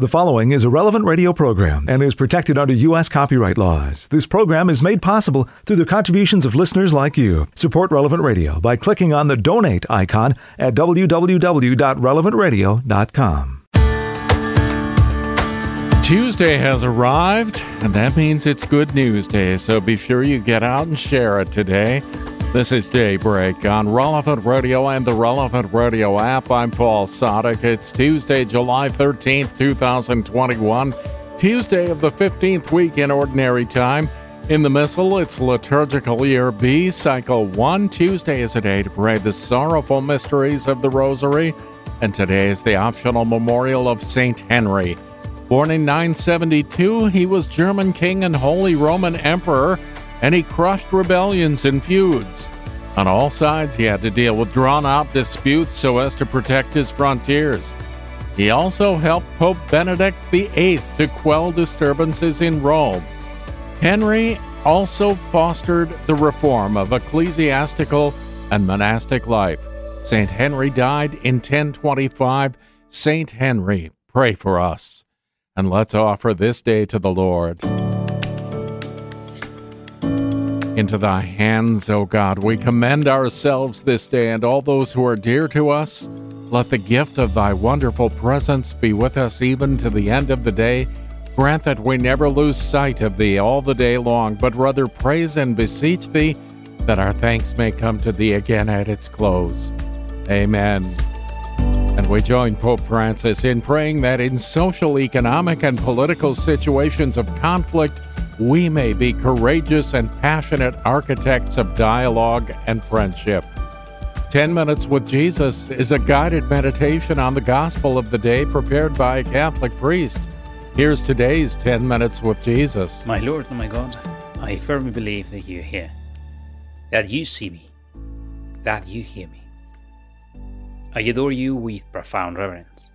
The following is a relevant radio program and is protected under U.S. copyright laws. This program is made possible through the contributions of listeners like you. Support Relevant Radio by clicking on the donate icon at www.relevantradio.com. Tuesday has arrived, and that means it's Good News Day, so be sure you get out and share it today. This is Daybreak on Relevant Radio and the Relevant Radio app. I'm Paul Sadek. It's Tuesday, July 13th, 2021, Tuesday of the 15th week in Ordinary Time. In the Missal, it's liturgical year B, cycle 1. Tuesday is a day to pray the sorrowful mysteries of the Rosary, and today is the optional memorial of St. Henry. Born in 972, he was German king and Holy Roman Emperor and he crushed rebellions and feuds. On all sides, he had to deal with drawn out disputes so as to protect his frontiers. He also helped Pope Benedict VIII to quell disturbances in Rome. Henry also fostered the reform of ecclesiastical and monastic life. St. Henry died in 1025. St. Henry, pray for us. And let's offer this day to the Lord. Into thy hands, O God, we commend ourselves this day and all those who are dear to us. Let the gift of thy wonderful presence be with us even to the end of the day. Grant that we never lose sight of thee all the day long, but rather praise and beseech thee that our thanks may come to thee again at its close. Amen. And we join Pope Francis in praying that in social, economic, and political situations of conflict, we may be courageous and passionate architects of dialogue and friendship. 10 Minutes with Jesus is a guided meditation on the gospel of the day prepared by a Catholic priest. Here's today's 10 Minutes with Jesus. My Lord my God, I firmly believe that you hear, that you see me, that you hear me. I adore you with profound reverence.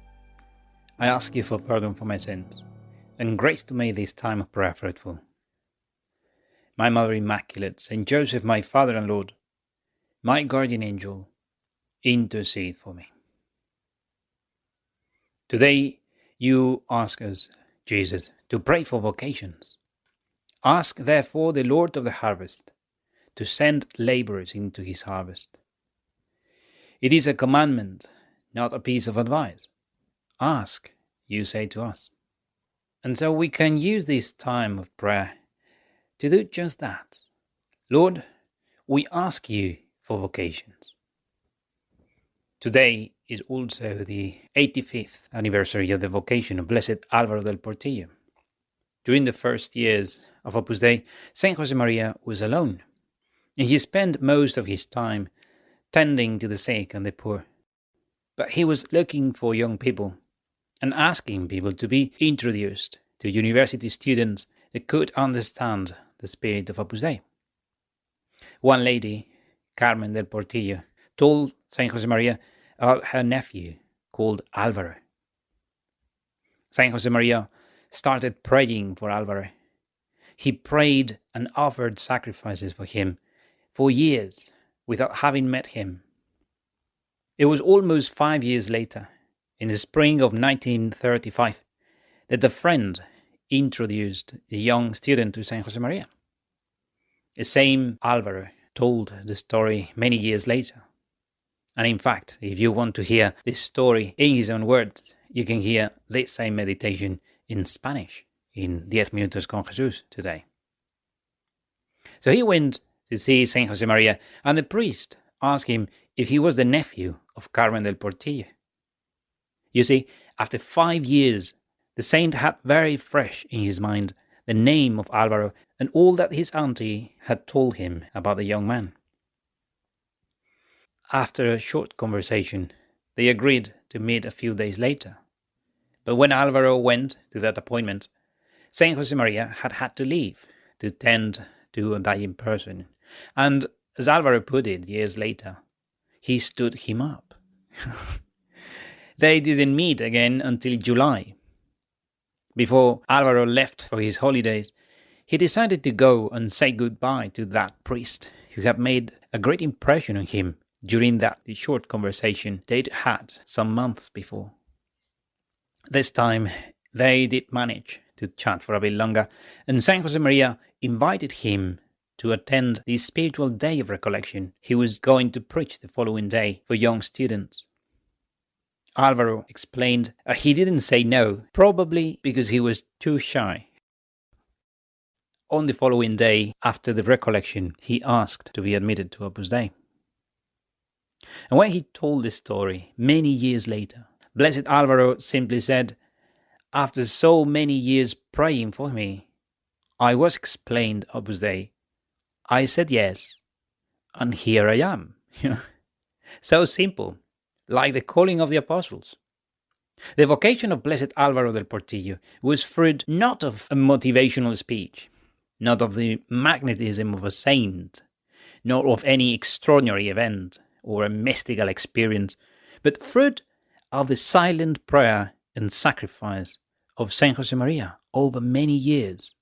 I ask you for pardon for my sins and grace to make this time of prayer fruitful my Mother Immaculate, Saint Joseph, my Father and Lord, my guardian angel, intercede for me. Today, you ask us, Jesus, to pray for vocations. Ask, therefore, the Lord of the harvest to send laborers into his harvest. It is a commandment, not a piece of advice. Ask, you say to us. And so we can use this time of prayer to do just that. Lord, we ask you for vocations. Today is also the 85th anniversary of the vocation of Blessed Alvaro del Portillo. During the first years of Opus Dei, Saint Josemaria was alone, and he spent most of his time tending to the sick and the poor. But he was looking for young people and asking people to be introduced to university students that could understand the spirit of Opus Dei. One lady, Carmen del Portillo, told Saint Josemaria about her nephew called Alvaro. Saint Josemaria started praying for Alvaro. He prayed and offered sacrifices for him for years without having met him. It was almost five years later, in the spring of 1935, that the friend introduced the young student to Saint Josemaria. The same Alvaro told the story many years later. And in fact, if you want to hear this story in his own words, you can hear this same meditation in Spanish in Diez Minutos con Jesús today. So he went to see Saint Josemaria, and the priest asked him if he was the nephew of Carmen del Portillo. You see, after five years, the saint had very fresh in his mind the name of Alvaro and all that his auntie had told him about the young man. After a short conversation, they agreed to meet a few days later. But when Alvaro went to that appointment, Saint Josemaria had had to leave to tend to a dying person, and as Alvaro put it years later, he stood him up. they didn't meet again until July. Before Alvaro left for his holidays, he decided to go and say goodbye to that priest who had made a great impression on him during that short conversation they'd had some months before. This time, they did manage to chat for a bit longer, and San Josemaria invited him to attend the spiritual day of recollection he was going to preach the following day for young students. Alvaro explained uh, he didn't say no, probably because he was too shy. On the following day, after the recollection, he asked to be admitted to Opus Dei. And when he told this story many years later, Blessed Alvaro simply said, After so many years praying for me, I was explained Opus Dei. I said yes, and here I am. so simple, like the calling of the apostles. The vocation of Blessed Alvaro del Portillo was fruit not of a motivational speech, not of the magnetism of a saint, nor of any extraordinary event or a mystical experience, but fruit of the silent prayer and sacrifice of Saint Josemaria over many years.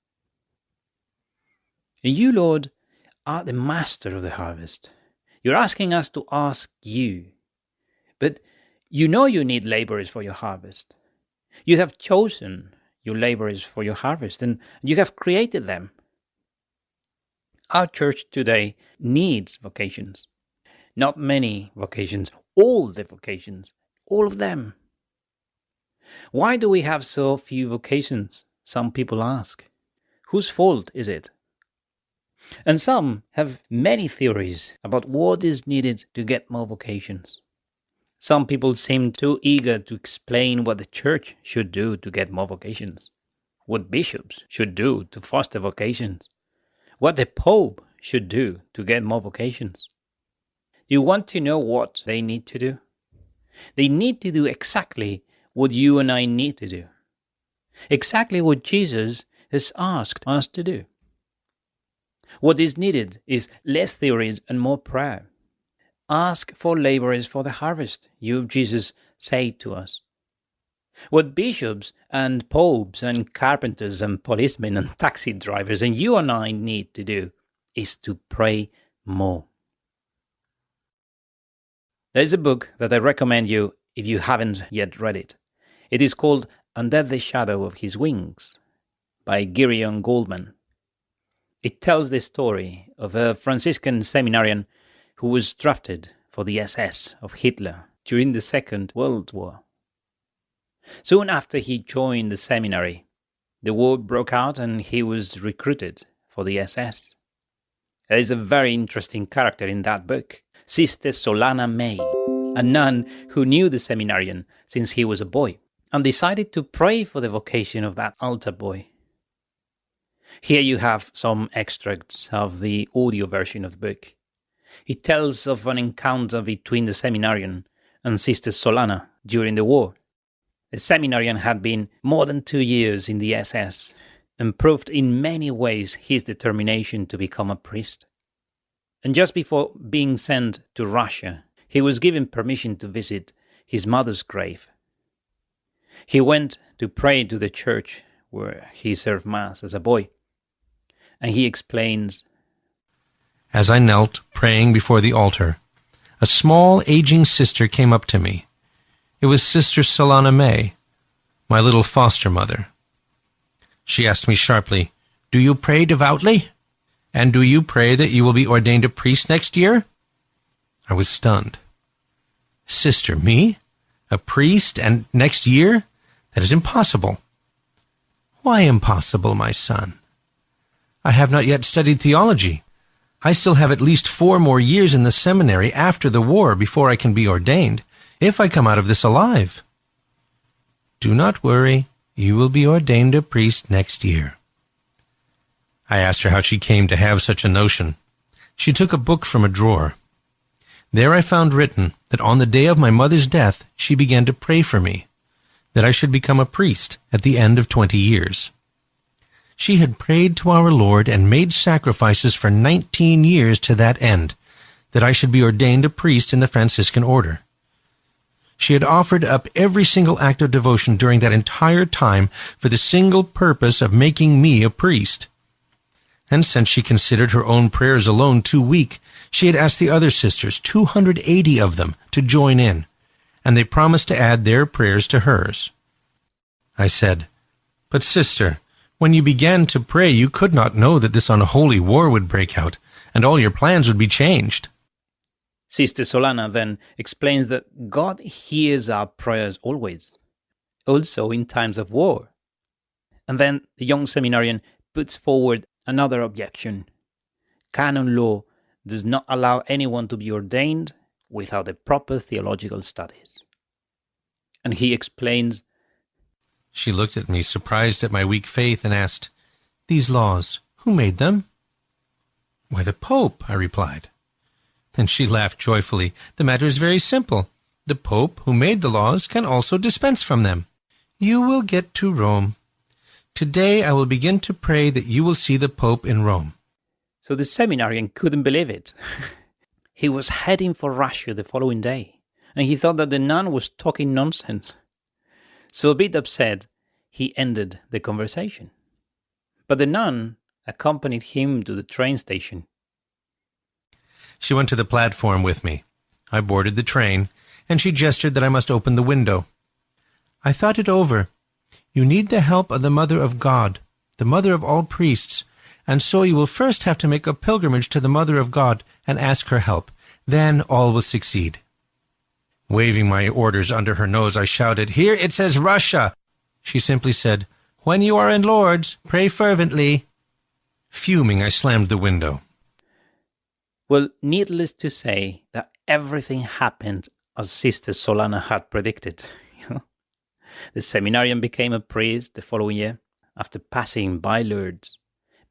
And you, Lord, are the master of the harvest. You're asking us to ask you. But you know you need laborers for your harvest. You have chosen your laborers for your harvest, and you have created them. Our church today needs vocations. Not many vocations, all the vocations, all of them. Why do we have so few vocations? Some people ask. Whose fault is it? And some have many theories about what is needed to get more vocations. Some people seem too eager to explain what the church should do to get more vocations, what bishops should do to foster vocations, what the Pope should do to get more vocations. Do you want to know what they need to do? They need to do exactly what you and I need to do. Exactly what Jesus has asked us to do. What is needed is less theories and more prayer. Ask for laborers for the harvest, you, Jesus, say to us. What bishops and popes and carpenters and policemen and taxi drivers and you and I need to do is to pray more. There's a book that I recommend you if you haven't yet read it. It is called Under the Shadow of His Wings by Gereon Goldmann. It tells the story of a Franciscan seminarian who was drafted for the SS of Hitler during the Second World War. Soon after he joined the seminary, the war broke out and he was recruited for the SS. There is a very interesting character in that book. Sister Solana May, a nun who knew the seminarian since he was a boy, and decided to pray for the vocation of that altar boy. Here you have some extracts of the audio version of the book. It tells of an encounter between the seminarian and Sister Solana during the war. The seminarian had been more than two years in the SS and proved in many ways his determination to become a priest and just before being sent to Russia, he was given permission to visit his mother's grave. He went to pray to the church where he served Mass as a boy. And he explains As I knelt, praying before the altar, a small, aging sister came up to me. It was Sister Solana May, my little foster mother. She asked me sharply, Do you pray devoutly? And do you pray that you will be ordained a priest next year? I was stunned. Sister, me? A priest and next year? That is impossible. Why impossible, my son? I have not yet studied theology. I still have at least four more years in the seminary after the war before I can be ordained, if I come out of this alive. Do not worry. You will be ordained a priest next year. I asked her how she came to have such a notion. She took a book from a drawer. There I found written that on the day of my mother's death she began to pray for me, that I should become a priest at the end of twenty years. She had prayed to our Lord and made sacrifices for nineteen years to that end, that I should be ordained a priest in the Franciscan order. She had offered up every single act of devotion during that entire time for the single purpose of making me a priest and since she considered her own prayers alone too weak, she had asked the other sisters, 280 of them, to join in, and they promised to add their prayers to hers. I said, But, sister, when you began to pray, you could not know that this unholy war would break out, and all your plans would be changed. Sister Solana then explains that God hears our prayers always, also in times of war. And then the young seminarian puts forward another objection. Canon law does not allow anyone to be ordained without the proper theological studies. And he explains She looked at me, surprised at my weak faith, and asked, These laws, who made them? Why, the Pope, I replied. Then she laughed joyfully. The matter is very simple. The Pope, who made the laws, can also dispense from them. You will get to Rome. Today I will begin to pray that you will see the Pope in Rome. So the seminarian couldn't believe it. he was heading for Russia the following day, and he thought that the nun was talking nonsense. So a bit upset, he ended the conversation. But the nun accompanied him to the train station she went to the platform with me. I boarded the train, and she gestured that I must open the window. I thought it over. You need the help of the Mother of God, the Mother of all priests, and so you will first have to make a pilgrimage to the Mother of God and ask her help. Then all will succeed. Waving my orders under her nose, I shouted, Here it says Russia! She simply said, When you are in Lourdes, pray fervently. Fuming, I slammed the window. Well, needless to say that everything happened as Sister Solana had predicted. the seminarian became a priest the following year after passing by Lourdes,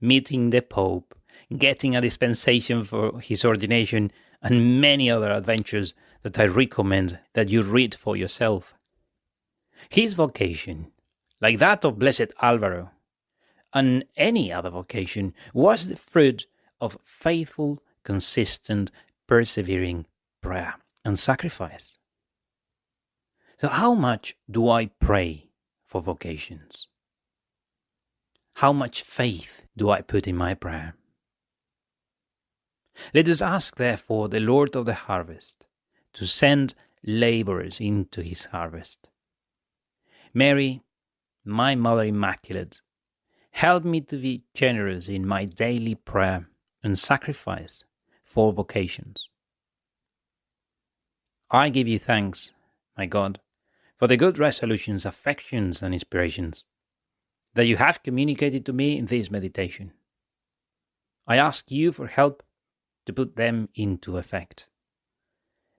meeting the Pope, getting a dispensation for his ordination, and many other adventures that I recommend that you read for yourself. His vocation, like that of Blessed Alvaro, and any other vocation, was the fruit of faithful consistent, persevering prayer and sacrifice. So, how much do I pray for vocations? How much faith do I put in my prayer? Let us ask, therefore, the Lord of the harvest to send laborers into his harvest. Mary, my Mother Immaculate, help me to be generous in my daily prayer and sacrifice for vocations. I give you thanks, my God, for the good resolutions, affections, and inspirations that you have communicated to me in this meditation. I ask you for help to put them into effect.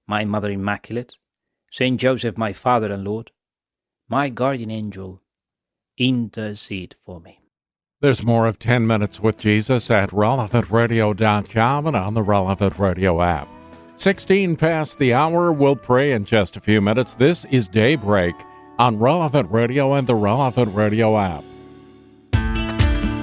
My Mother Immaculate, Saint Joseph, my Father and Lord, my guardian angel, intercede for me. There's more of 10 Minutes with Jesus at relevantradio.com and on the Relevant Radio app. 16 past the hour. We'll pray in just a few minutes. This is Daybreak on Relevant Radio and the Relevant Radio app.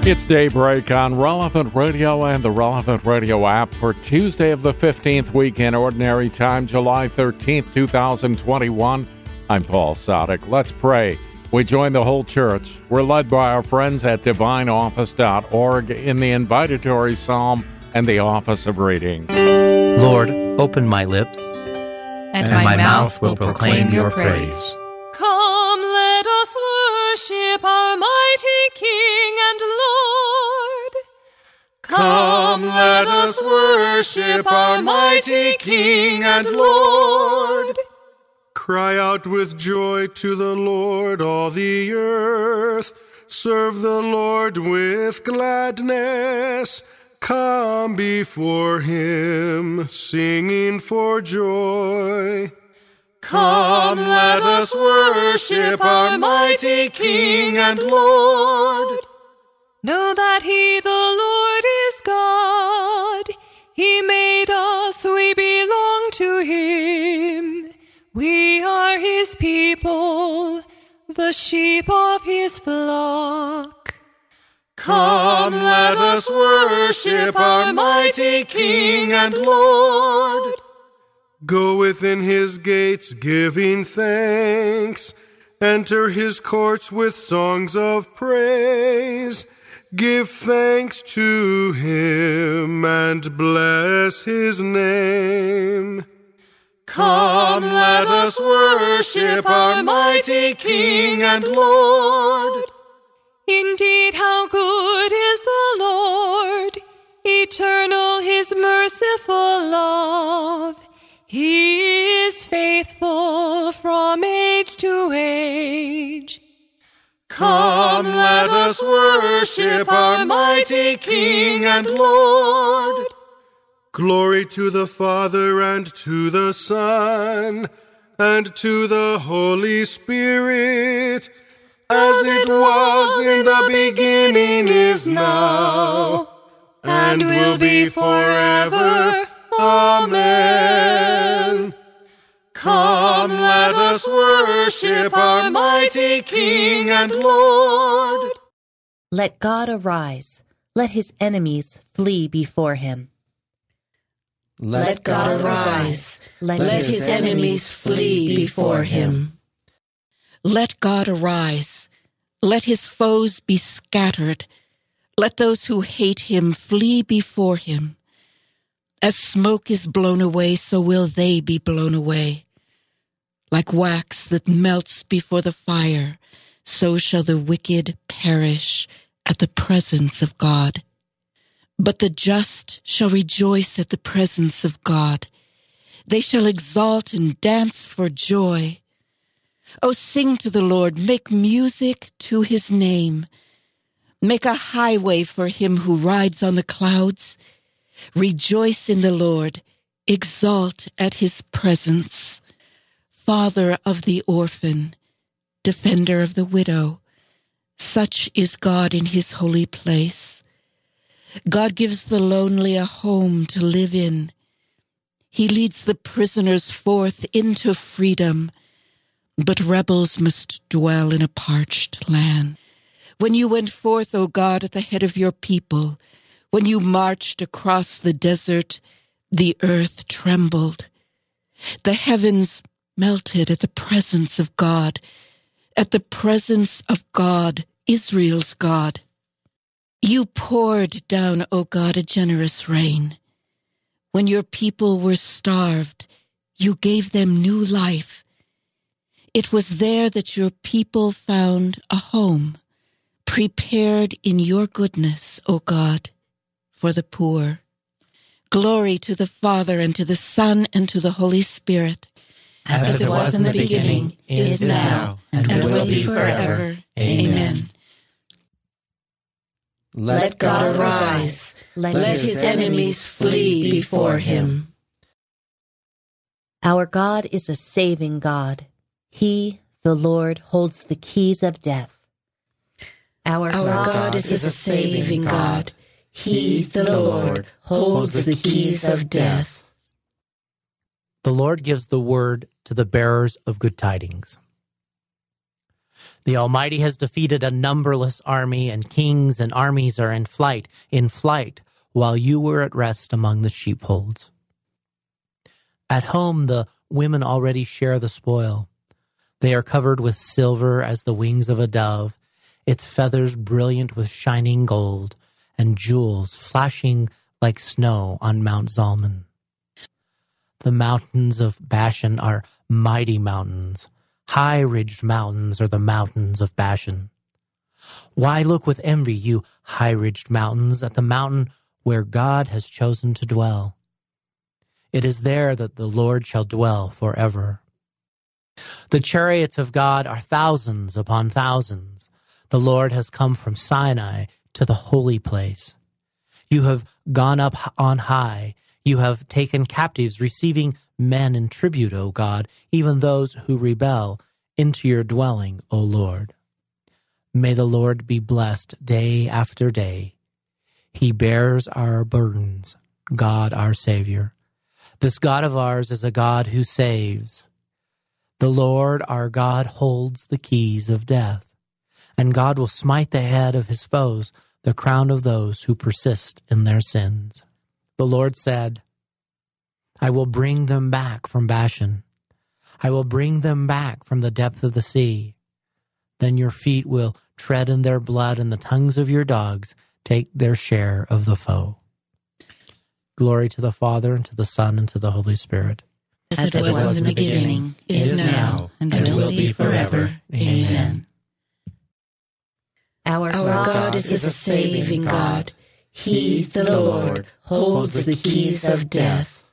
It's Daybreak on Relevant Radio and the Relevant Radio app for Tuesday of the 15th week in Ordinary Time, July 13th, 2021. I'm Paul Sadek. Let's pray. We join the whole church. We're led by our friends at divineoffice.org in the invitatory psalm and the office of readings. Lord, open my lips, and, and my, my, mouth will proclaim your praise. Come, let us worship our mighty King and Lord. Come, let us worship our mighty King and Lord. Cry out with joy to the Lord, all the earth. Serve the Lord with gladness. Come before him, singing for joy. Come, let us worship our mighty King and Lord. Know that he, the Lord, is God. He made us, we belong to him. We are his people, the sheep of his flock. Come, let us worship our mighty King and Lord. Go within his gates giving thanks. Enter his courts with songs of praise. Give thanks to him and bless his name. Come, let us worship our mighty King and Lord. Indeed, how good is the Lord! Eternal his merciful love. He is faithful from age to age. Come, let us worship our mighty King and Lord. Glory to the Father and to the Son and to the Holy Spirit, as it was in the beginning, is now, and will be forever. Amen. Come, let us worship our mighty King and Lord. Let God arise. Let his enemies flee before him. Let God arise. Let, Let his enemies flee before him. Let God arise. Let his foes be scattered. Let those who hate him flee before him. As smoke is blown away, so will they be blown away. Like wax that melts before the fire, so shall the wicked perish at the presence of God. But the just shall rejoice at the presence of God. They shall exalt and dance for joy. O sing to the Lord, make music to his name. Make a highway for him who rides on the clouds. Rejoice in the Lord, exalt at his presence. Father of the orphan, defender of the widow, such is God in his holy place. God gives the lonely a home to live in. He leads the prisoners forth into freedom, but rebels must dwell in a parched land. When you went forth, O God, at the head of your people, when you marched across the desert, the earth trembled. The heavens melted at the presence of God, at the presence of God, Israel's God. You poured down, O God, a generous rain. When your people were starved, you gave them new life. It was there that your people found a home, prepared in your goodness, O God, for the poor. Glory to the Father, and to the Son, and to the Holy Spirit as, as it was in the beginning, is now, and, and will be forever. Amen. Let God arise. Let his enemies flee before him. Our God is a saving God. He, the Lord, holds the keys of death. Our, Our God is a saving God. He, the Lord, holds the keys of death. The Lord gives the word to the bearers of good tidings. The Almighty has defeated a numberless army, and kings and armies are in flight, in flight, while you were at rest among the sheepfolds. At home, the women already share the spoil. They are covered with silver as the wings of a dove, its feathers brilliant with shining gold, and jewels flashing like snow on Mount Zalmon. The mountains of Bashan are mighty mountains. High ridged mountains are the mountains of Bashan. Why look with envy, you high ridged mountains, at the mountain where God has chosen to dwell? It is there that the Lord shall dwell forever. The chariots of God are thousands upon thousands. The Lord has come from Sinai to the holy place. You have gone up on high. You have taken captives, receiving men in tribute, O God, even those who rebel, into your dwelling, O Lord. May the Lord be blessed day after day. He bears our burdens, God our Savior. This God of ours is a God who saves. The Lord our God holds the keys of death, and God will smite the head of his foes, the crown of those who persist in their sins. The Lord said, I will bring them back from Bashan. I will bring them back from the depth of the sea. Then your feet will tread in their blood, and the tongues of your dogs take their share of the foe. Glory to the Father, and to the Son, and to the Holy Spirit. As, it was, was in the beginning, is now, and, and will be forever. Amen. Our, Our God, God is a saving God. He, the Lord, holds the keys of death.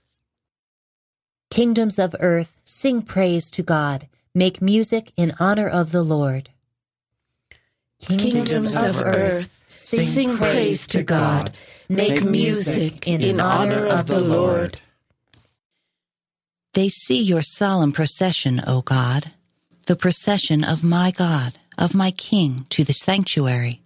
Kingdoms of earth, sing praise to God. Make music in honor of the Lord. Kingdoms of earth, sing praise to God. Make music in honor of the Lord. They see your solemn procession, O God, the procession of my God, of my King, to the sanctuary.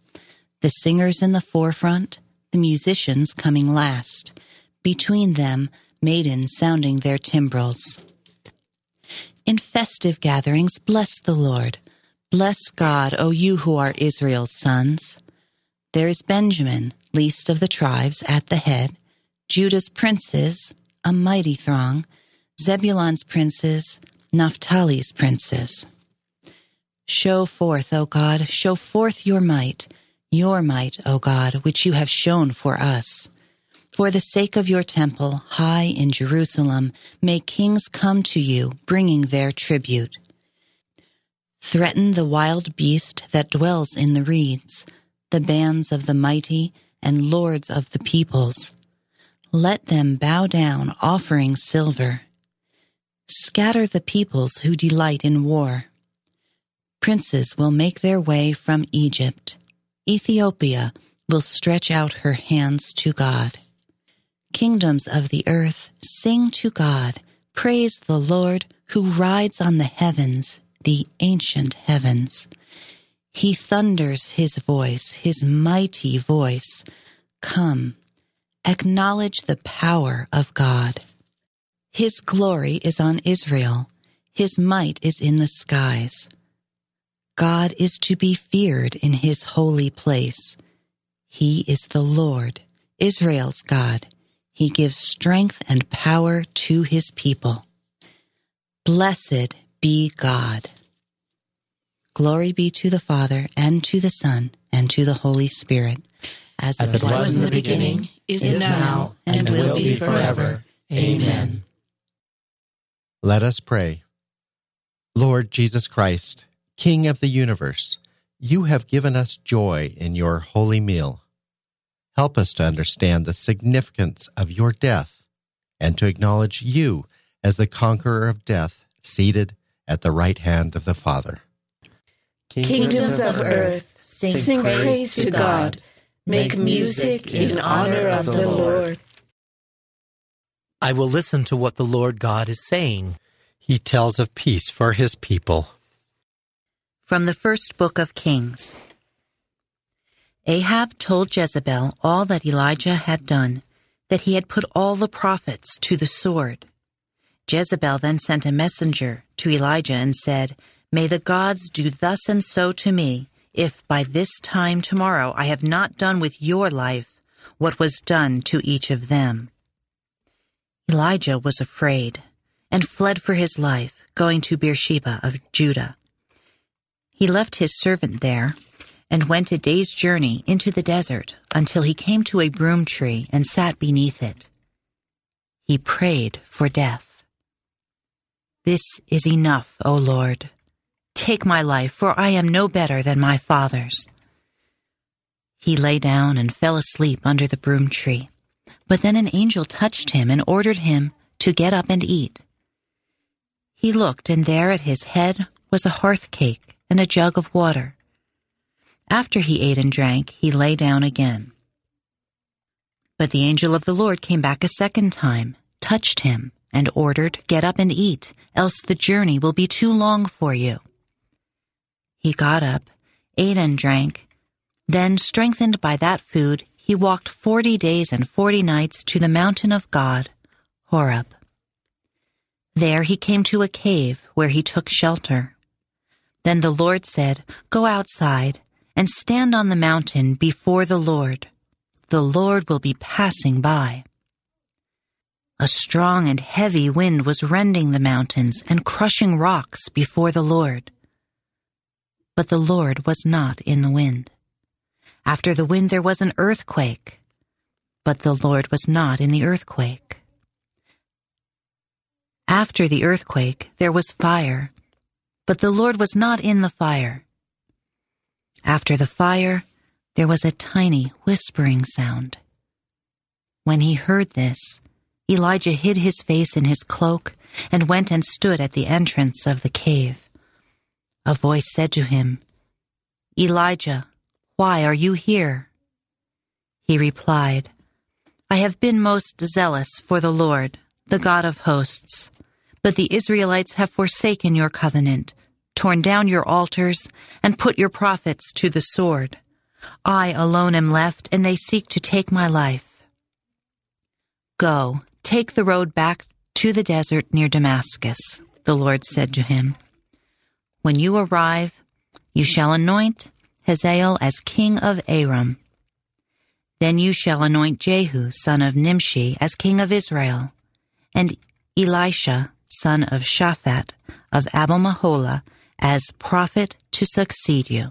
The singers in the forefront, the musicians coming last. Between them, maidens sounding their timbrels. In festive gatherings, bless the Lord. Bless God, O you who are Israel's sons. There is Benjamin, least of the tribes, at the head, Judah's princes, a mighty throng, Zebulon's princes, Naphtali's princes. Show forth, O God, show forth your might, your might, O God, which you have shown for us. For the sake of your temple, high in Jerusalem, may kings come to you, bringing their tribute. Threaten the wild beast that dwells in the reeds, the bands of the mighty and lords of the peoples. Let them bow down, offering silver. Scatter the peoples who delight in war. Princes will make their way from Egypt. Ethiopia will stretch out her hands to God. Kingdoms of the earth, sing to God. Praise the Lord who rides on the heavens, the ancient heavens. He thunders his voice, his mighty voice. Come, acknowledge the power of God. His glory is on Israel. His might is in the skies. God is to be feared in his holy place. He is the Lord, Israel's God. He gives strength and power to his people. Blessed be God. Glory be to the Father, and to the Son, and to the Holy Spirit, as, As it it was in the beginning, is, is now, and, and will be forever. Amen. Let us pray. Lord Jesus Christ, King of the universe, you have given us joy in your holy meal. Help us to understand the significance of your death and to acknowledge you as the conqueror of death seated at the right hand of the Father. Kingdoms of earth, sing praise to God. Make music in honor of the Lord. I will listen to what the Lord God is saying. He tells of peace for his people. From the first book of Kings. Ahab told Jezebel all that Elijah had done, that he had put all the prophets to the sword. Jezebel then sent a messenger to Elijah and said, May the gods do thus and so to me, if by this time tomorrow I have not done with your life what was done to each of them. Elijah was afraid and fled for his life, going to Beersheba of Judah. He left his servant there and went a day's journey into the desert until he came to a broom tree and sat beneath it. He prayed for death. This is enough, O Lord. Take my life, for I am no better than my father's. He lay down and fell asleep under the broom tree. But then an angel touched him and ordered him to get up and eat. He looked, and there at his head was a hearth cake and a jug of water. After he ate and drank, he lay down again. But the angel of the Lord came back a second time, touched him, and ordered, Get up and eat, else the journey will be too long for you. He got up, ate and drank. Then, strengthened by that food, he walked forty days and forty nights to the mountain of God, Horeb. There he came to a cave where he took shelter. Then the Lord said, Go outside and stand on the mountain before the Lord. The Lord will be passing by. A strong and heavy wind was rending the mountains and crushing rocks before the Lord. But the Lord was not in the wind. After the wind there was an earthquake, but the Lord was not in the earthquake. After the earthquake there was fire, but the Lord was not in the fire. After the fire there was a tiny whispering sound. When he heard this, Elijah hid his face in his cloak and went and stood at the entrance of the cave. A voice said to him, Elijah, why are you here? He replied, I have been most zealous for the Lord, the God of hosts. But the Israelites have forsaken your covenant, torn down your altars, and put your prophets to the sword. I alone am left, and they seek to take my life. Go, take the road back to the desert near Damascus, the Lord said to him. When you arrive, you shall anoint Hazael as king of Aram. Then you shall anoint Jehu, son of Nimshi, as king of Israel, and Elisha, son of Shaphat, of Abel Meholah, as prophet to succeed you.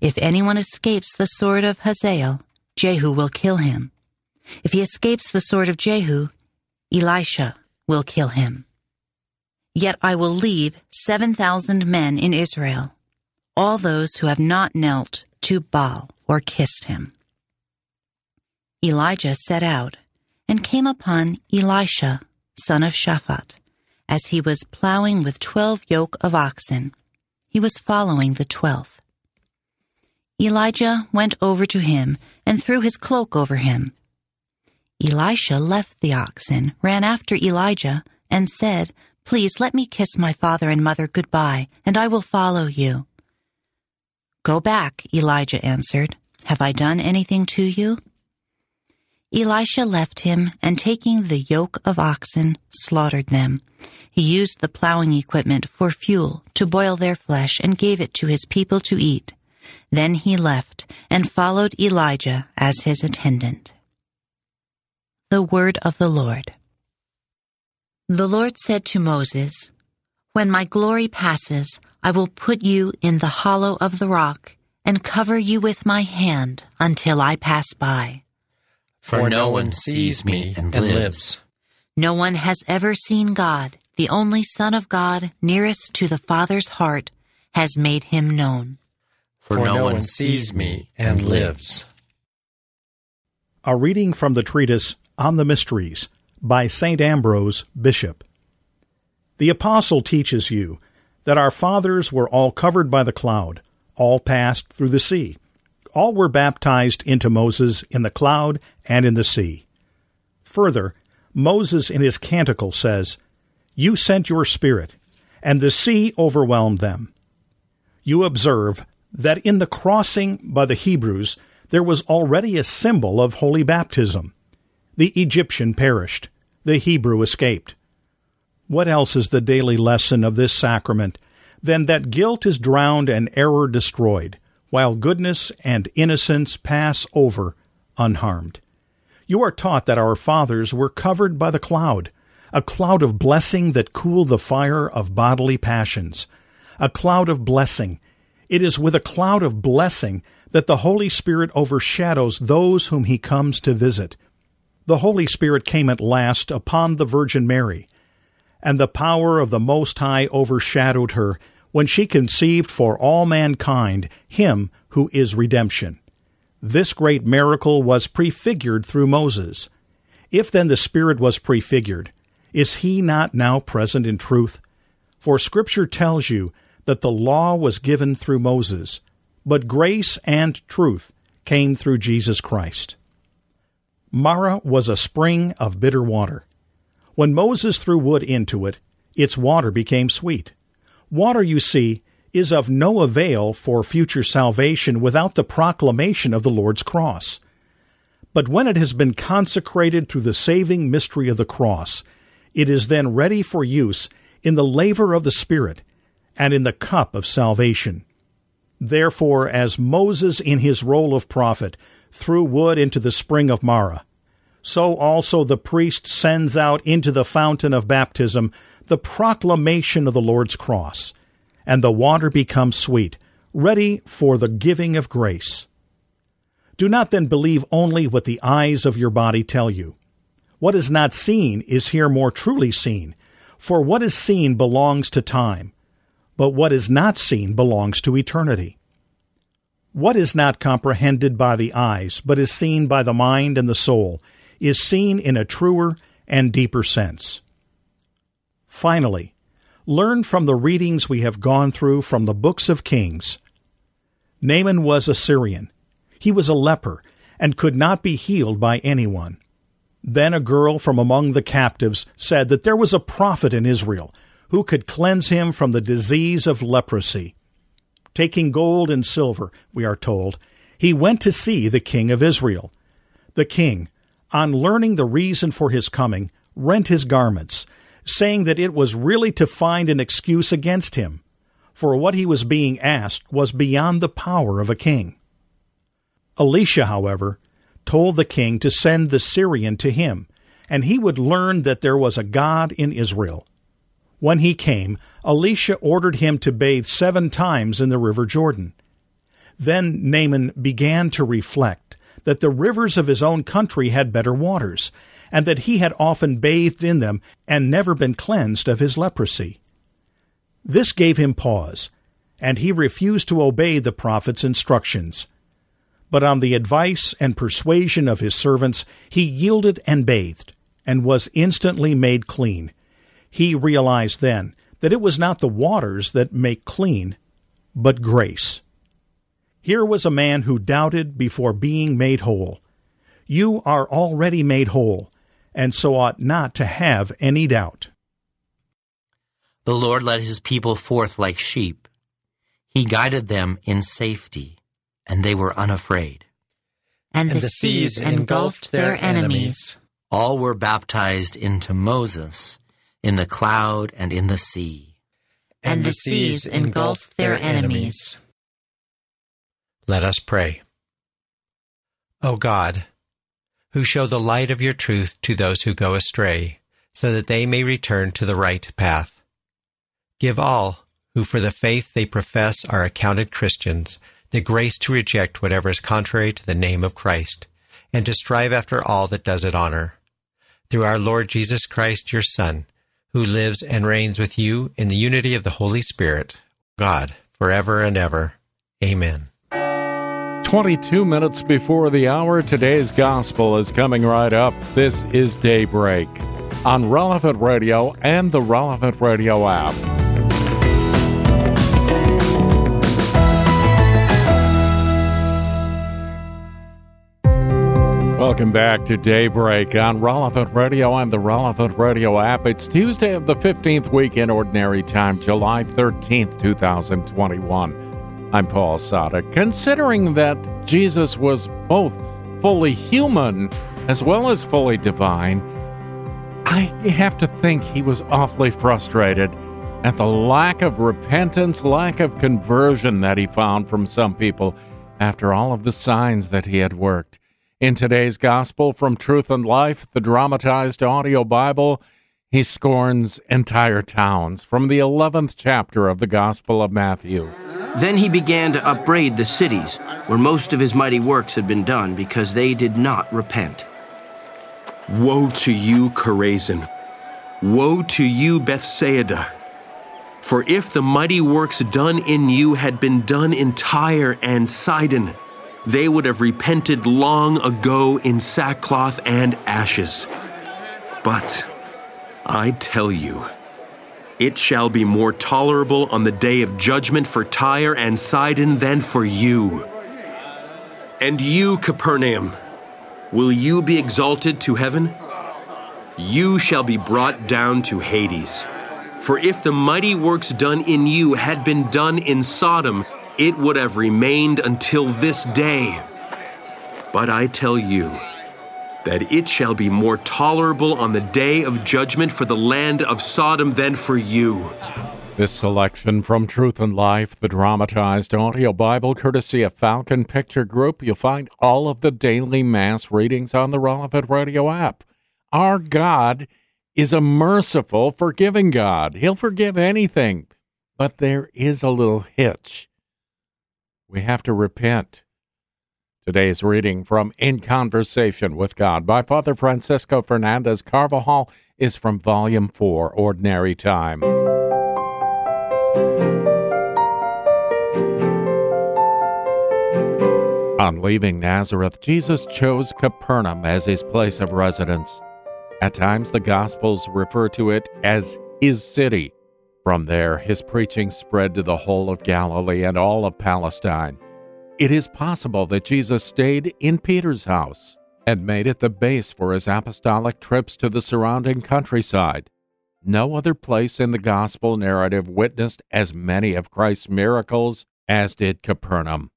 If anyone escapes the sword of Hazael, Jehu will kill him. If he escapes the sword of Jehu, Elisha will kill him. Yet I will leave 7,000 men in Israel, all those who have not knelt to Baal or kissed him. Elijah set out and came upon Elisha, son of Shaphat, as he was plowing with twelve yoke of oxen. He was following the twelfth. Elijah went over to him and threw his cloak over him. Elisha left the oxen, ran after Elijah, and said, Please let me kiss my father and mother goodbye, and I will follow you. Go back, Elijah answered. Have I done anything to you? Elisha left him, and taking the yoke of oxen, slaughtered them. He used the plowing equipment for fuel to boil their flesh and gave it to his people to eat. Then he left and followed Elijah as his attendant. The Word of the Lord. The Lord said to Moses, When my glory passes, I will put you in the hollow of the rock and cover you with my hand until I pass by for no one sees me and lives. No one has ever seen God, the only Son of God, nearest to the Father's heart, has made him known. For no one sees me and lives. A reading from the treatise On the Mysteries by St. Ambrose, Bishop. The Apostle teaches you that our fathers were all covered by the cloud, all passed through the sea all were baptized into Moses in the cloud and in the sea. Further, Moses in his canticle says, You sent your spirit, and the sea overwhelmed them. You observe that in the crossing by the Hebrews there was already a symbol of holy baptism. The Egyptian perished, the Hebrew escaped. What else is the daily lesson of this sacrament than that guilt is drowned and error destroyed? While goodness and innocence pass over unharmed. You are taught that our fathers were covered by the cloud, a cloud of blessing that cooled the fire of bodily passions. A cloud of blessing. It is with a cloud of blessing that the Holy Spirit overshadows those whom he comes to visit. The Holy Spirit came at last upon the Virgin Mary, and the power of the Most High overshadowed her when she conceived for all mankind him who is redemption. This great miracle was prefigured through Moses. If then the Spirit was prefigured, is he not now present in truth? For Scripture tells you that the law was given through Moses, but grace and truth came through Jesus Christ. Marah was a spring of bitter water. When Moses threw wood into it, its water became sweet. Water, you see, is of no avail for future salvation without the proclamation of the Lord's cross. But when it has been consecrated through the saving mystery of the cross, it is then ready for use in the laver of the Spirit and in the cup of salvation. Therefore, as Moses in his role of prophet threw wood into the spring of Marah, so also the priest sends out into the fountain of baptism the proclamation of the Lord's cross, and the water becomes sweet, ready for the giving of grace. Do not then believe only what the eyes of your body tell you. What is not seen is here more truly seen, for what is seen belongs to time, but what is not seen belongs to eternity. What is not comprehended by the eyes, but is seen by the mind and the soul, is seen in a truer and deeper sense. Finally, learn from the readings we have gone through from the books of Kings. Naaman was a Syrian. He was a leper and could not be healed by anyone. Then a girl from among the captives said that there was a prophet in Israel who could cleanse him from the disease of leprosy. Taking gold and silver, we are told, he went to see the king of Israel. The king, on learning the reason for his coming, rent his garments, saying that it was really to find an excuse against him, for what he was being asked was beyond the power of a king. Elisha, however, told the king to send the Syrian to him, and he would learn that there was a God in Israel. When he came, Elisha ordered him to bathe seven times in the river Jordan. Then Naaman began to reflect that the rivers of his own country had better waters, and that he had often bathed in them and never been cleansed of his leprosy. This gave him pause, and he refused to obey the prophet's instructions. But on the advice and persuasion of his servants, he yielded and bathed, and was instantly made clean. He realized then that it was not the waters that make clean, but grace. Here was a man who doubted before being made whole. You are already made whole, and so ought not to have any doubt. The Lord led his people forth like sheep. He guided them in safety, and they were unafraid. And, and the, the seas engulfed their enemies. All were baptized into Moses in the cloud and in the sea. And the seas engulfed their enemies. Let us pray. O God, who show the light of your truth to those who go astray, so that they may return to the right path. Give all who for the faith they profess are accounted Christians the grace to reject whatever is contrary to the name of Christ, and to strive after all that does it honor. Through our Lord Jesus Christ, your Son, who lives and reigns with you in the unity of the Holy Spirit, God, forever and ever. Amen. 22 minutes before the hour, today's gospel is coming right up. This is Daybreak on Relevant Radio and the Relevant Radio app. Welcome back to Daybreak on Relevant Radio and the Relevant Radio app. It's Tuesday of the 15th week in Ordinary Time, July 13th, 2021. I'm Paul Sadek. Considering that Jesus was both fully human as well as fully divine, I have to think he was awfully frustrated at the lack of repentance, lack of conversion that he found from some people after all of the signs that he had worked. In today's Gospel from Truth and Life, the dramatized audio Bible, he scorns entire towns from the 11th chapter of the Gospel of Matthew. Then he began to upbraid the cities where most of his mighty works had been done because they did not repent. Woe to you, Chorazin! Woe to you, Bethsaida! For if the mighty works done in you had been done in Tyre and Sidon, they would have repented long ago in sackcloth and ashes. But I tell you, it shall be more tolerable on the day of judgment for Tyre and Sidon than for you. And you, Capernaum, will you be exalted to heaven? You shall be brought down to Hades. For if the mighty works done in you had been done in Sodom, it would have remained until this day. But I tell you, that it shall be more tolerable on the day of judgment for the land of Sodom than for you. This selection from Truth and Life, the dramatized audio Bible, courtesy of Falcon Picture Group. You'll find all of the daily Mass readings on the relevant radio app. Our God is a merciful, forgiving God. He'll forgive anything, but there is a little hitch. We have to repent. Today's reading from In Conversation with God by Father Francisco Fernandez Carvajal is from Volume 4, Ordinary Time. On leaving Nazareth, Jesus chose Capernaum as his place of residence. At times, the Gospels refer to it as his city. From there, his preaching spread to the whole of Galilee and all of Palestine. It is possible that Jesus stayed in Peter's house and made it the base for his apostolic trips to the surrounding countryside. No other place in the gospel narrative witnessed as many of Christ's miracles as did Capernaum.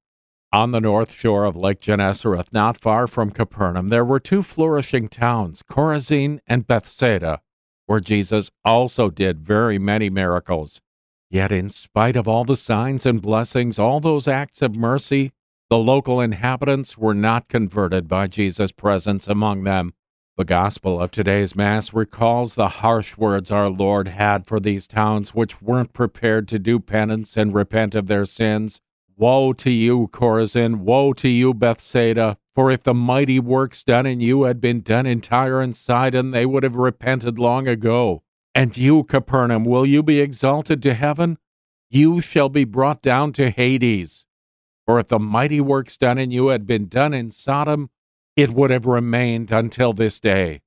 On the north shore of Lake Gennesareth, not far from Capernaum, there were two flourishing towns, Chorazin and Bethsaida, where Jesus also did very many miracles. Yet, in spite of all the signs and blessings, all those acts of mercy, the local inhabitants were not converted by Jesus' presence among them. The gospel of today's Mass recalls the harsh words our Lord had for these towns which weren't prepared to do penance and repent of their sins. Woe to you, Chorazin! Woe to you, Bethsaida! For if the mighty works done in you had been done in Tyre and Sidon, they would have repented long ago. And you, Capernaum, will you be exalted to heaven? You shall be brought down to Hades. For if the mighty works done in you had been done in Sodom, it would have remained until this day.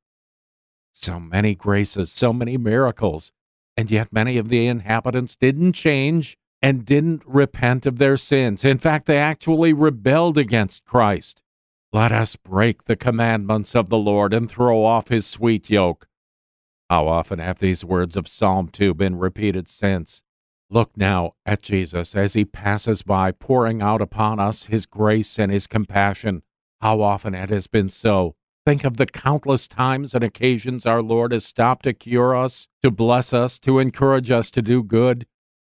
So many graces, so many miracles, and yet many of the inhabitants didn't change and didn't repent of their sins. In fact, they actually rebelled against Christ. Let us break the commandments of the Lord and throw off his sweet yoke. How often have these words of Psalm 2 been repeated since? Look now at Jesus as he passes by, pouring out upon us his grace and his compassion. How often it has been so. Think of the countless times and occasions our Lord has stopped to cure us, to bless us, to encourage us to do good.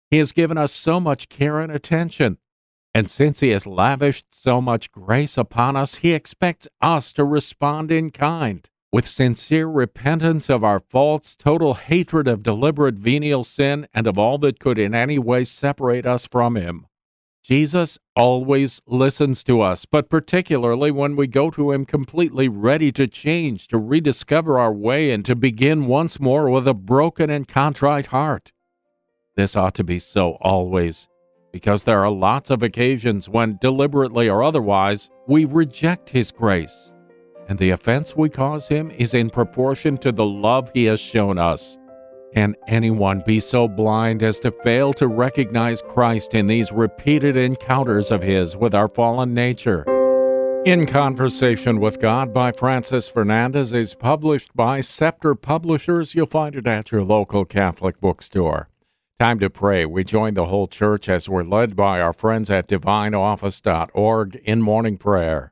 He has given us so much care and attention. And since He has lavished so much grace upon us, He expects us to respond in kind, with sincere repentance of our faults, total hatred of deliberate venial sin, and of all that could in any way separate us from Him. Jesus always listens to us, but particularly when we go to Him completely ready to change, to rediscover our way, and to begin once more with a broken and contrite heart. This ought to be so always, because there are lots of occasions when, deliberately or otherwise, we reject His grace, and the offense we cause Him is in proportion to the love He has shown us. Can anyone be so blind as to fail to recognize Christ in these repeated encounters of His with our fallen nature? In Conversation with God by Francis Fernandez is published by Scepter Publishers. You'll find it at your local Catholic bookstore. Time to pray. We join the whole church as we're led by our friends at divineoffice.org in morning prayer.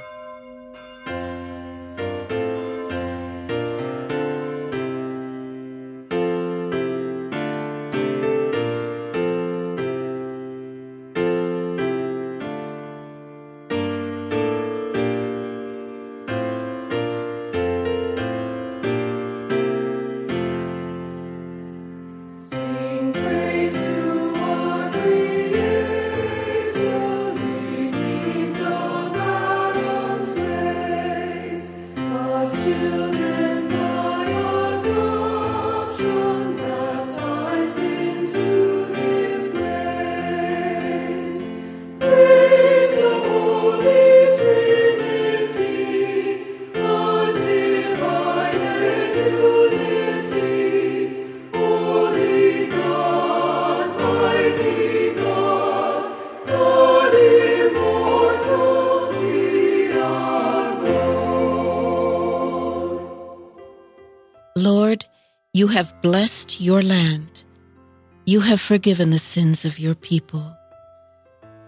You have blessed your land. You have forgiven the sins of your people.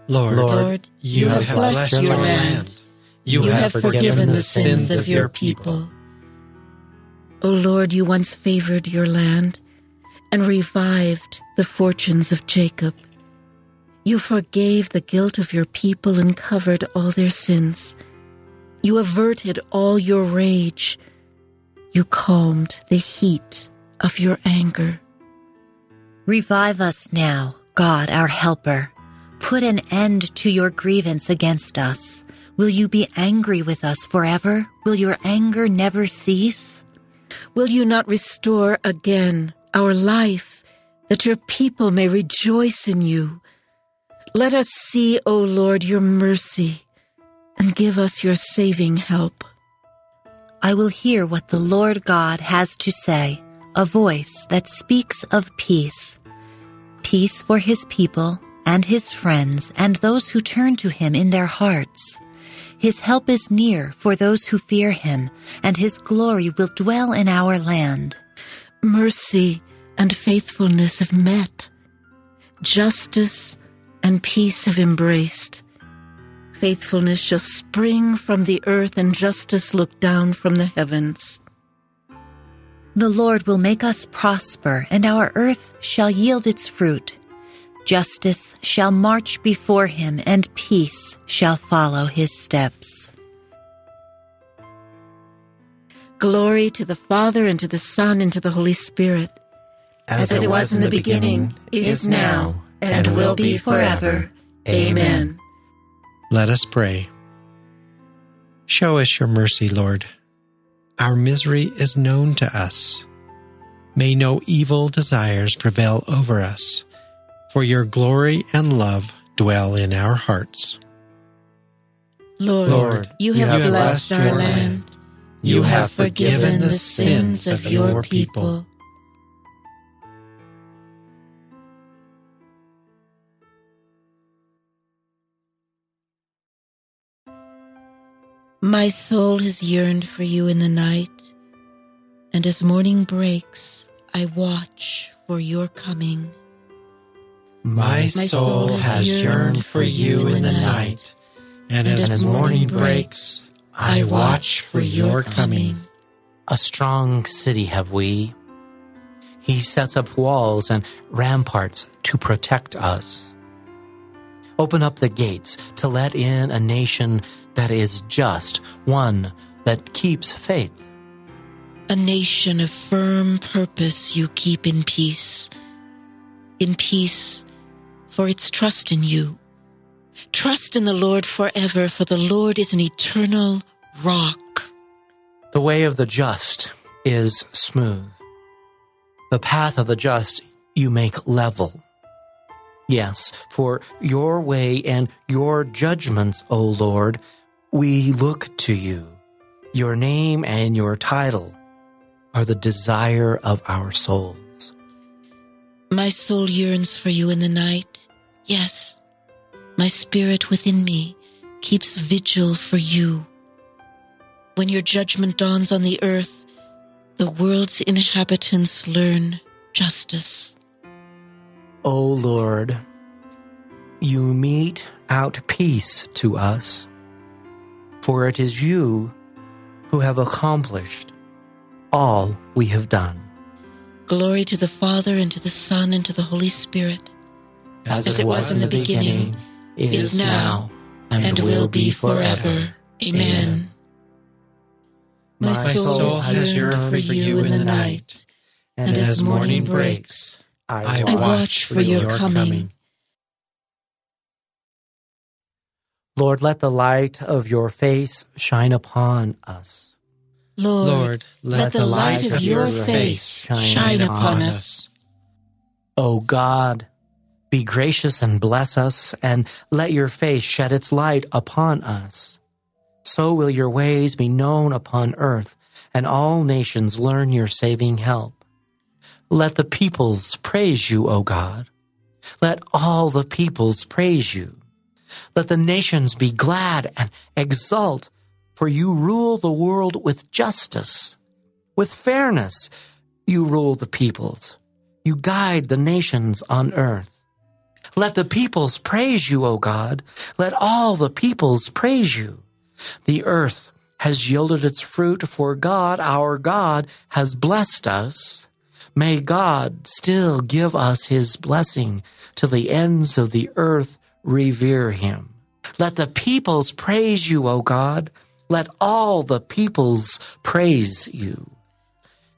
Lord, Lord, you, have, blessed your land. You, You have, forgiven the sins of your people. O Lord, you once favored your land and revived the fortunes of Jacob. You forgave the guilt of your people and covered all their sins. You averted all your rage. You calmed the heat of your anger. Revive us now, God, our helper. put an end to your grievance against us? Will you be angry with us forever? Will your anger never cease? Will you not restore again our life, that your people may rejoice in you? Let us see, O Lord, your mercy, and give us your saving help. I will hear what the Lord God has to say, a voice that speaks of peace. Peace for his people and his friends and those who turn to him in their hearts. His help is near for those who fear him, and his glory will dwell in our land. Mercy and faithfulness have met. Justice and peace have embraced. Faithfulness shall spring from the earth, and justice look down from the heavens. The Lord will make us prosper, and our earth shall yield its fruit. Justice shall march before him, and peace shall follow his steps. Glory to the Father, and to the Son, and to the Holy Spirit. As, As it was in the beginning, is now, and will be forever. Amen. Let us pray. Show us your mercy, Lord. Our misery is known to us. May no evil desires prevail over us, for your glory and love dwell in our hearts. Lord, Lord you, have, have blessed, blessed our land. You have forgiven the sins of your people. My soul has yearned for you in the night, and as morning breaks, I watch for your coming. My, soul has yearned for you in the night, and as morning breaks, I watch for your coming. A strong city have we. He sets up walls and ramparts to protect us. Open up the gates to let in a nation that is just, one that keeps faith. A nation of firm purpose you keep in peace. In peace, for its trust in you. Trust in the Lord forever, for the Lord is an eternal rock. The way of the just is smooth. The path of the just you make level. Yes, for your way and your judgments, O Lord, we look to you. Your name and your title are the desire of our souls. My soul yearns for you in the night. Yes, my spirit within me keeps vigil for you. When your judgment dawns on the earth, the world's inhabitants learn justice. O Lord, you mete out peace to us for it is you who have accomplished all we have done. Glory to the Father, and to the Son, and to the Holy Spirit. As, As it, was, was in the beginning, beginning is now, and, and will be forever. Amen. My soul has yearned for you in the night, and as morning breaks, I watch for your coming. Lord, let the light of your face shine upon us. Lord, Lord let, let, the light, light of your face shine, shine upon us. O God, be gracious and bless us, and let your face shed its light upon us. So will your ways be known upon earth, and all nations learn your saving help. Let the peoples praise you, O God. Let all the peoples praise you. Let the nations be glad and exult, for you rule the world with justice. With fairness, you rule the peoples. You guide the nations on earth. Let the peoples praise you, O God. Let all the peoples praise you. The earth has yielded its fruit, for God, our God, has blessed us. May God still give us his blessing to the ends of the earth revere him. Let the peoples praise you, O God. Let all the peoples praise you.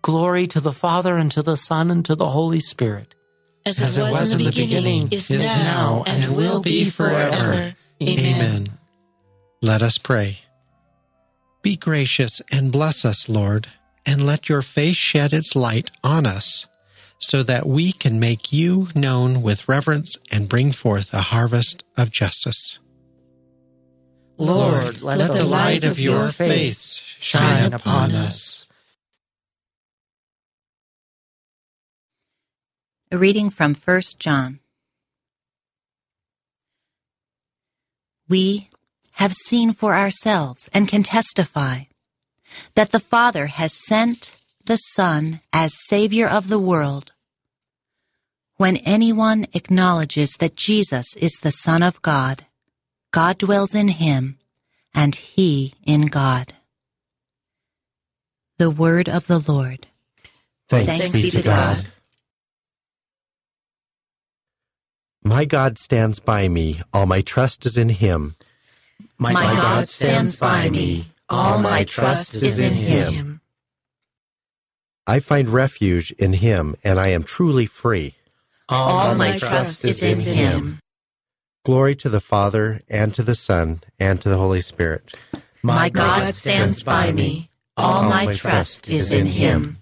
Glory to the Father, and to the Son, and to the Holy Spirit. as, as it, was, was in the beginning, beginning is, is now, and will be forever. Amen. Amen. Let us pray. Be gracious and bless us, Lord, and let your face shed its light on us, so that we can make you known with reverence and bring forth a harvest of justice. Lord, let, let the light of your face shine upon us. A reading from 1 John. We have seen for ourselves and can testify that the Father has sent the Son as Savior of the world. When anyone acknowledges that Jesus is the Son of God, God dwells in him, and he in God. The Word of the Lord. Thanks, Thanks be to God. God. My God stands by me, all my trust is in him. My, my God, God stands by me, all my trust is in him. I find refuge in him, and I am truly free. All my trust is in him. Glory to the Father, and to the Son, and to the Holy Spirit. My God stands by me. All my trust is in him.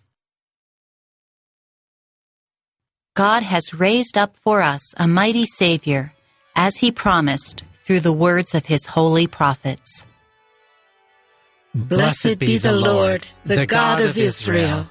God has raised up for us a mighty Savior, as he promised through the words of his holy prophets. Blessed be the Lord, the God of Israel.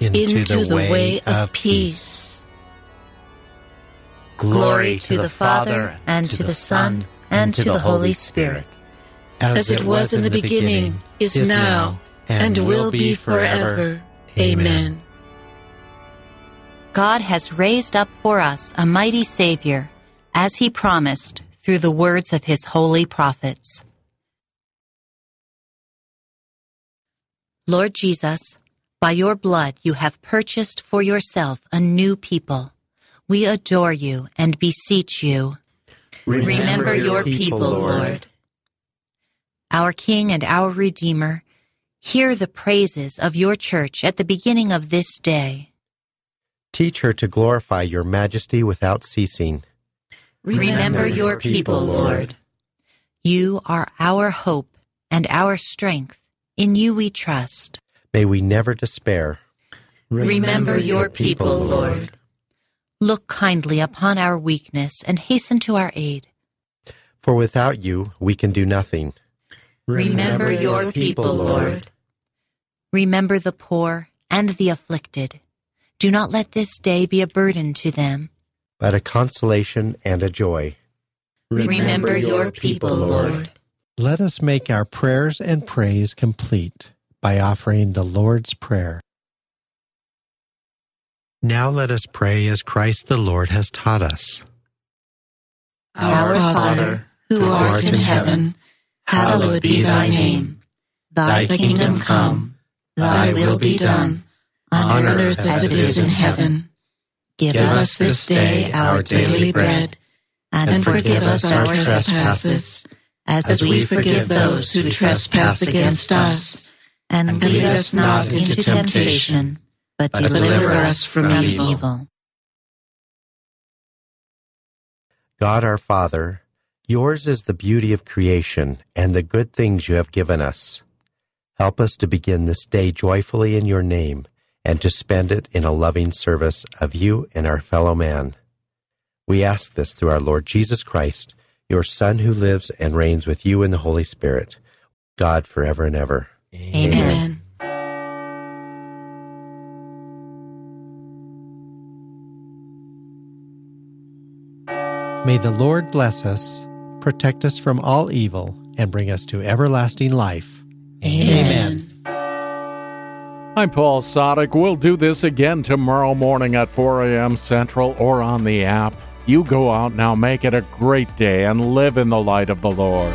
into the way of peace. Glory to the Father, and to the Son, and to the Holy Spirit. As it was in the beginning, is now, and will be forever. Amen. God has raised up for us a mighty Savior, as he promised through the words of his holy prophets. Lord Jesus, by your blood you have purchased for yourself a new people we adore you and beseech you. Remember, Remember your people, Lord. Our King and our Redeemer, hear the praises of your church at the beginning of this day. Teach her to glorify your majesty without ceasing. Remember your people, Lord. You are our hope and our strength. In you we trust. May we never despair. Remember your people, Lord. Look kindly upon our weakness and hasten to our aid. For without you, we can do nothing. Remember your people, Lord. Remember the poor and the afflicted. Do not let this day be a burden to them, but a consolation and a joy. Remember your people, Lord. Let us make our prayers and praise complete by offering the Lord's Prayer. Now let us pray as Christ the Lord has taught us. Our Father, who art in heaven, hallowed be thy name. Thy kingdom come, thy will be done, on earth as it is in heaven. Give us this day our daily bread, and forgive us our trespasses, as, as we forgive those who trespass against us. And lead us not into temptation, but deliver us from evil. God our Father, yours is the beauty of creation and the good things you have given us. Help us to begin this day joyfully in your name and to spend it in a loving service of you and our fellow man. We ask this through our Lord Jesus Christ your Son who lives and reigns with you in the Holy Spirit, God forever and ever. Amen. May the Lord bless us, protect us from all evil, and bring us to everlasting life. Amen. I'm Paul Sadek. We'll do this again tomorrow morning at 4 a.m. Central or on the app. You go out now, make it a great day, and live in the light of the Lord.